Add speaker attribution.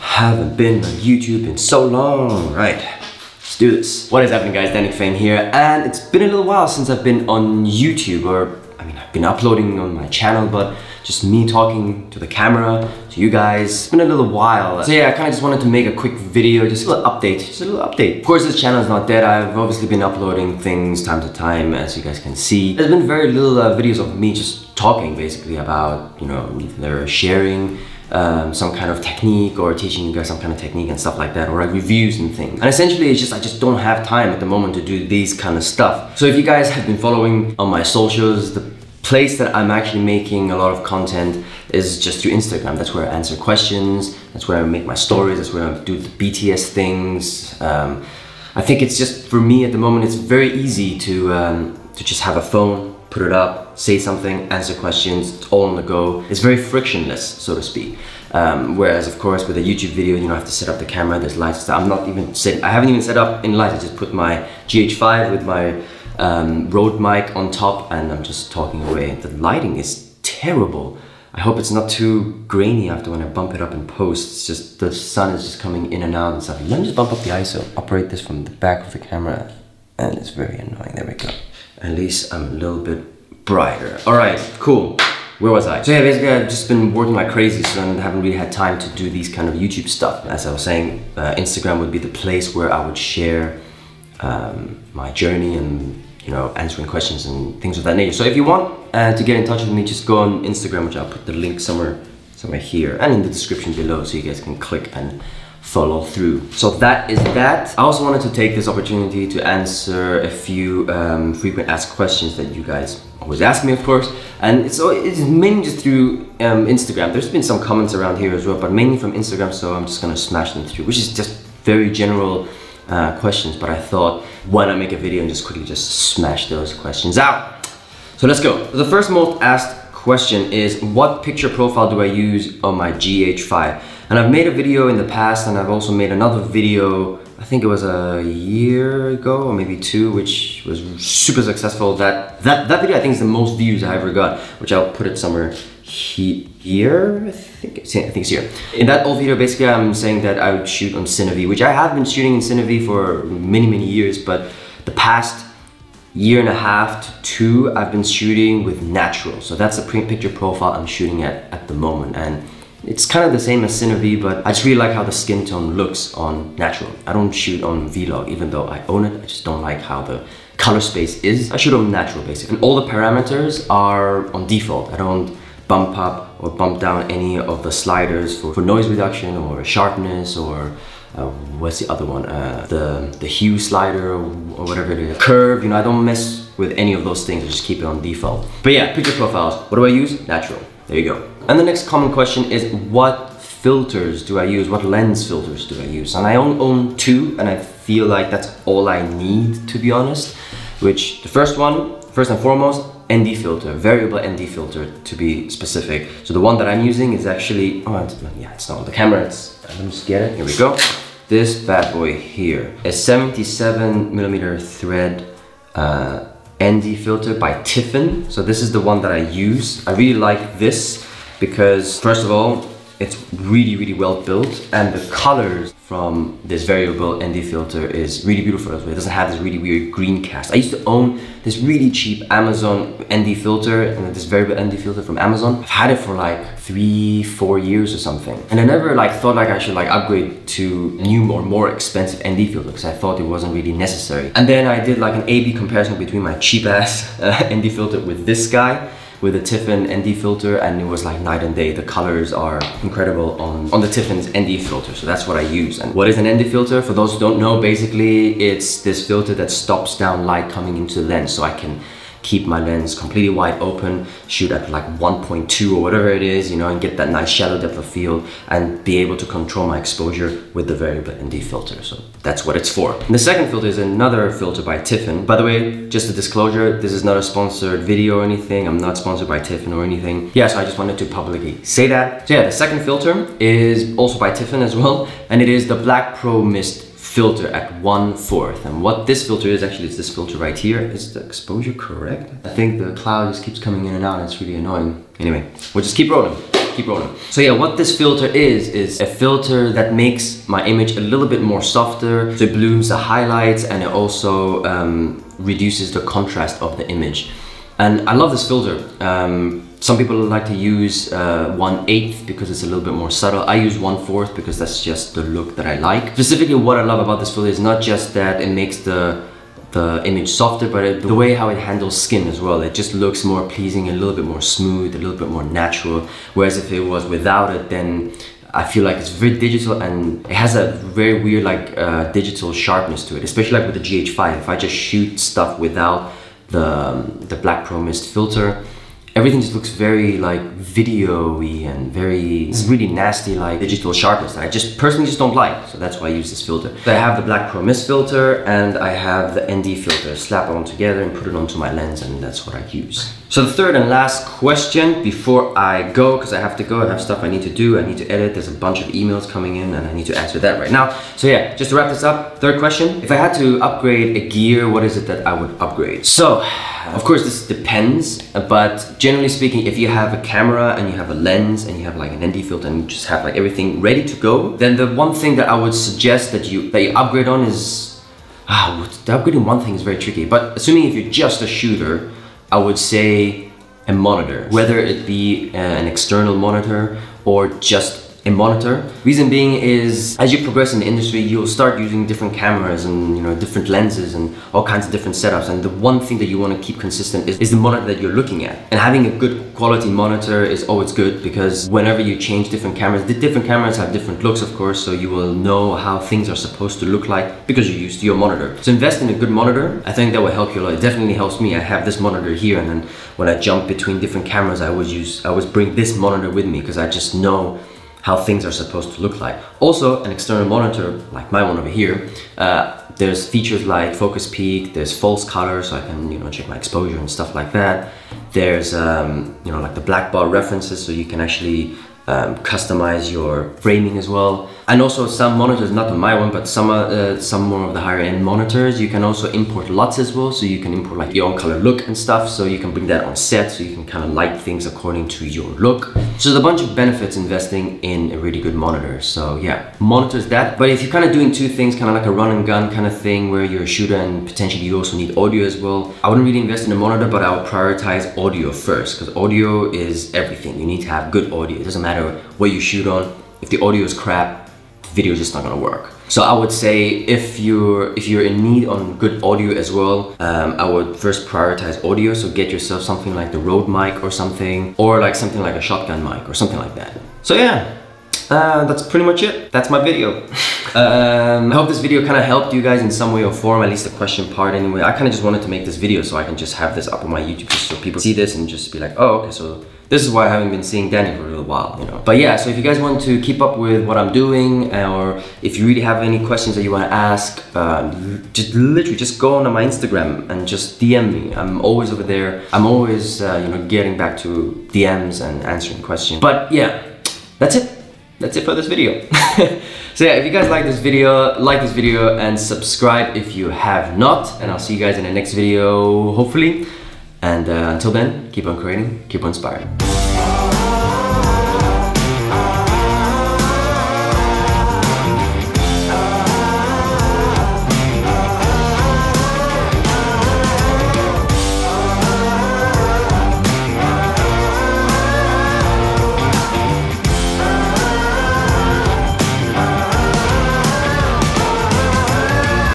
Speaker 1: Haven't been on YouTube in so long. Right, let's do this. What is happening, guys? Danny Fame here, and it's been a little while since I've been on YouTube, or I mean, I've been uploading on my channel, but just me talking to the camera, to you guys. It's been a little while. So yeah, I kind of just wanted to make a quick video, just a little update, just a little update. Of course, this channel is not dead. I've obviously been uploading things time to time, as you guys can see. There's been very little uh, videos of me just talking basically about, you know, either sharing um, some kind of technique or teaching you guys some kind of technique and stuff like that or like reviews and things and essentially it's just I just don't have time at the moment to do these kind of stuff so if you guys have been following on my socials the place that I'm actually making a lot of content is just through Instagram. That's where I answer questions. That's where I make my stories. That's where I do the BTS things. Um, I think it's just for me at the moment. It's very easy to um, to just have a phone, put it up, say something, answer questions. It's all on the go. It's very frictionless, so to speak. Um, whereas, of course, with a YouTube video, you I have to set up the camera. There's lights. I'm not even set. I haven't even set up any lights. I just put my GH5 with my um, Rode mic on top and I'm just talking away. The lighting is terrible. I hope it's not too grainy after when I bump it up in post. It's just the sun is just coming in and out and stuff. Let me just bump up the ISO, operate this from the back of the camera and it's very annoying. There we go. At least I'm a little bit brighter. All right, cool. Where was I? So yeah, basically I've just been working like crazy so I haven't really had time to do these kind of YouTube stuff. As I was saying, uh, Instagram would be the place where I would share um, my journey and you know answering questions and things of that nature. So if you want uh, to get in touch with me, just go on Instagram, which I'll put the link somewhere somewhere here and in the description below, so you guys can click and follow through. So that is that. I also wanted to take this opportunity to answer a few um, frequent asked questions that you guys always ask me, of course. And it's, it's mainly just through um, Instagram. There's been some comments around here as well, but mainly from Instagram, so I'm just gonna smash them through, which is just very general uh, questions, but I thought, why not make a video and just quickly just smash those questions out? So let's go. The first most asked question is, what picture profile do I use on my GH5? And I've made a video in the past and I've also made another video, I think it was a year ago or maybe two, which was super successful. That, that, that video I think is the most views I ever got, which I'll put it somewhere here, I think, I think it's here. In that old video, basically I'm saying that I would shoot on Cine-V, which I have been shooting in Cine-V for many, many years, but the past year and a half to two, I've been shooting with natural. So that's the picture profile I'm shooting at at the moment. And it's kind of the same as Cine-V, but I just really like how the skin tone looks on natural. I don't shoot on Vlog, even though I own it. I just don't like how the color space is. I shoot on natural, basically. And all the parameters are on default. I don't bump up or bump down any of the sliders for, for noise reduction or sharpness or uh, what's the other one? Uh, the, the hue slider or, whatever it is. Curve, you know, I don't mess with any of those things. I just keep it on default. But yeah, picture profiles. What do I use? Natural. There you go. And the next common question is what filters do I use? What lens filters do I use? And I only own two and I feel like that's all I need to be honest. Which the first one, first and foremost, ND filter, variable ND filter to be specific. So the one that I'm using is actually, oh it's, yeah, it's not on the camera, it's, let me just get it, here we go. This bad boy here, a 77 millimeter thread uh, ND filter by Tiffen. So this is the one that I use. I really like this because first of all, it's really, really well built and the colors from this variable ND filter is really beautiful as well. It doesn't have this really weird green cast. I used to own this really cheap Amazon ND filter and this variable ND filter from Amazon. I've had it for like three, four years or something. And I never like thought like I should like upgrade to new or more expensive ND filter because I thought it wasn't really necessary. And then I did like an A-B comparison between my cheap ass uh, ND filter with this guy with a Tiffen ND filter and it was like night and day. The colors are incredible on, on the Tiffen's ND filter. So that's what I use. And what is an ND filter? For those who don't know, basically it's this filter that stops down light coming into the lens so I can keep my lens completely wide open, shoot at like 1.2 or whatever it is, you know, and get that nice shallow depth of field and be able to control my exposure with the variable ND filter. So that's what it's for. And the second filter is another filter by Tiffen. By the way, just a disclosure, this is not a sponsored video or anything. I'm not sponsored by Tiffen or anything. Yeah, so I just wanted to publicly say that. So yeah, the second filter is also by Tiffen as well, and it is the Black Pro Mist filter at one fourth. And what this filter is actually is this filter right here. Is the exposure correct? I think the cloud just keeps coming in and out and it's really annoying. Anyway, we'll just keep rolling. keep rolling. So yeah, what this filter is, is a filter that makes my image a little bit more softer. So it blooms the highlights and it also um, reduces the contrast of the image. And I love this filter. Um, some people like to use uh, 1 8th because it's a little bit more subtle. I use 1 4th because that's just the look that I like. Specifically what I love about this filter is not just that it makes the the image softer, but it, the way how it handles skin as well. It just looks more pleasing, a little bit more smooth, a little bit more natural. Whereas if it was without it, then I feel like it's very digital and it has a very weird like uh, digital sharpness to it, especially like with the GH5. If I just shoot stuff without the, um, the black pro mist filter, everything just looks very like video-y and very it's really nasty like digital sharpness that I just personally just don't like. So that's why I use this filter. I have the black pro mist filter and I have the ND filter. Slap it on together and put it onto my lens and that's what I use. So the third and last question before I go because I have to go I have stuff I need to do I need to edit there's a bunch of emails coming in and I need to answer that right now. So yeah just to wrap this up third question. If I had to upgrade a gear what is it that I would upgrade? So of course this depends but generally speaking if you have a camera and you have a lens and you have like an ND filter and you just have like everything ready to go then the one thing that I would suggest that you that you upgrade on is ah, the upgrading one thing is very tricky but assuming if you're just a shooter I would say a monitor. Whether it be uh, an external monitor or just monitor. Reason being is as you progress in the industry, you'll start using different cameras and you know different lenses and all kinds of different setups. And the one thing that you want to keep consistent is, is the monitor that you're looking at. And having a good quality monitor is always good because whenever you change different cameras, the different cameras have different looks, of course, so you will know how things are supposed to look like because you're used to your monitor. So invest in a good monitor. I think that will help you a lot. It definitely helps me. I have this monitor here, and then when I jump between different cameras, I always use, I always bring this monitor with me because I just know how things are supposed to look like. Also, an external monitor, like my one over here, uh, there's features like focus peak, there's false color, so I can you know check my exposure and stuff like that. There's um, you know like the black bar references, so you can actually um, customize your framing as well. And also some monitors, not on my one, but some uh, some more of the higher end monitors, you can also import LUTs as well. So you can import like your own color look and stuff. So you can bring that on set, so you can kind of light things according to your look. So there's a bunch of benefits investing in a really good monitor. So yeah, monitors that. But if you're kind of doing two things, kind of like a run and gun kind of thing, where you're a shooter and potentially you also need audio as well, I wouldn't really invest in a monitor, but I would prioritize audio first because audio is everything. You need to have good audio. It doesn't matter what you shoot on. If the audio is crap, video is just not gonna work. So I would say if you're if you're in need on good audio as well, um, I would first prioritize audio. So get yourself something like the Rode mic or something, or like something like a shotgun mic or something like that. So yeah, uh, that's pretty much it. That's my video. um, I hope this video kind of helped you guys in some way or form, at least the question part anyway. I kind of just wanted to make this video so I can just have this up on my YouTube just so people see this and just be like, oh, okay, so this is why I haven't been seeing Danny for a little while, you know. But yeah, so if you guys want to keep up with what I'm doing, or if you really have any questions that you want to ask, uh, just literally just go on my Instagram and just DM me. I'm always over there. I'm always, uh, you know, getting back to DMs and answering questions. But yeah, that's it. That's it for this video. so yeah, if you guys like this video, like this video and subscribe if you have not. And I'll see you guys in the next video, hopefully. And uh, until then, keep on creating, keep on inspiring.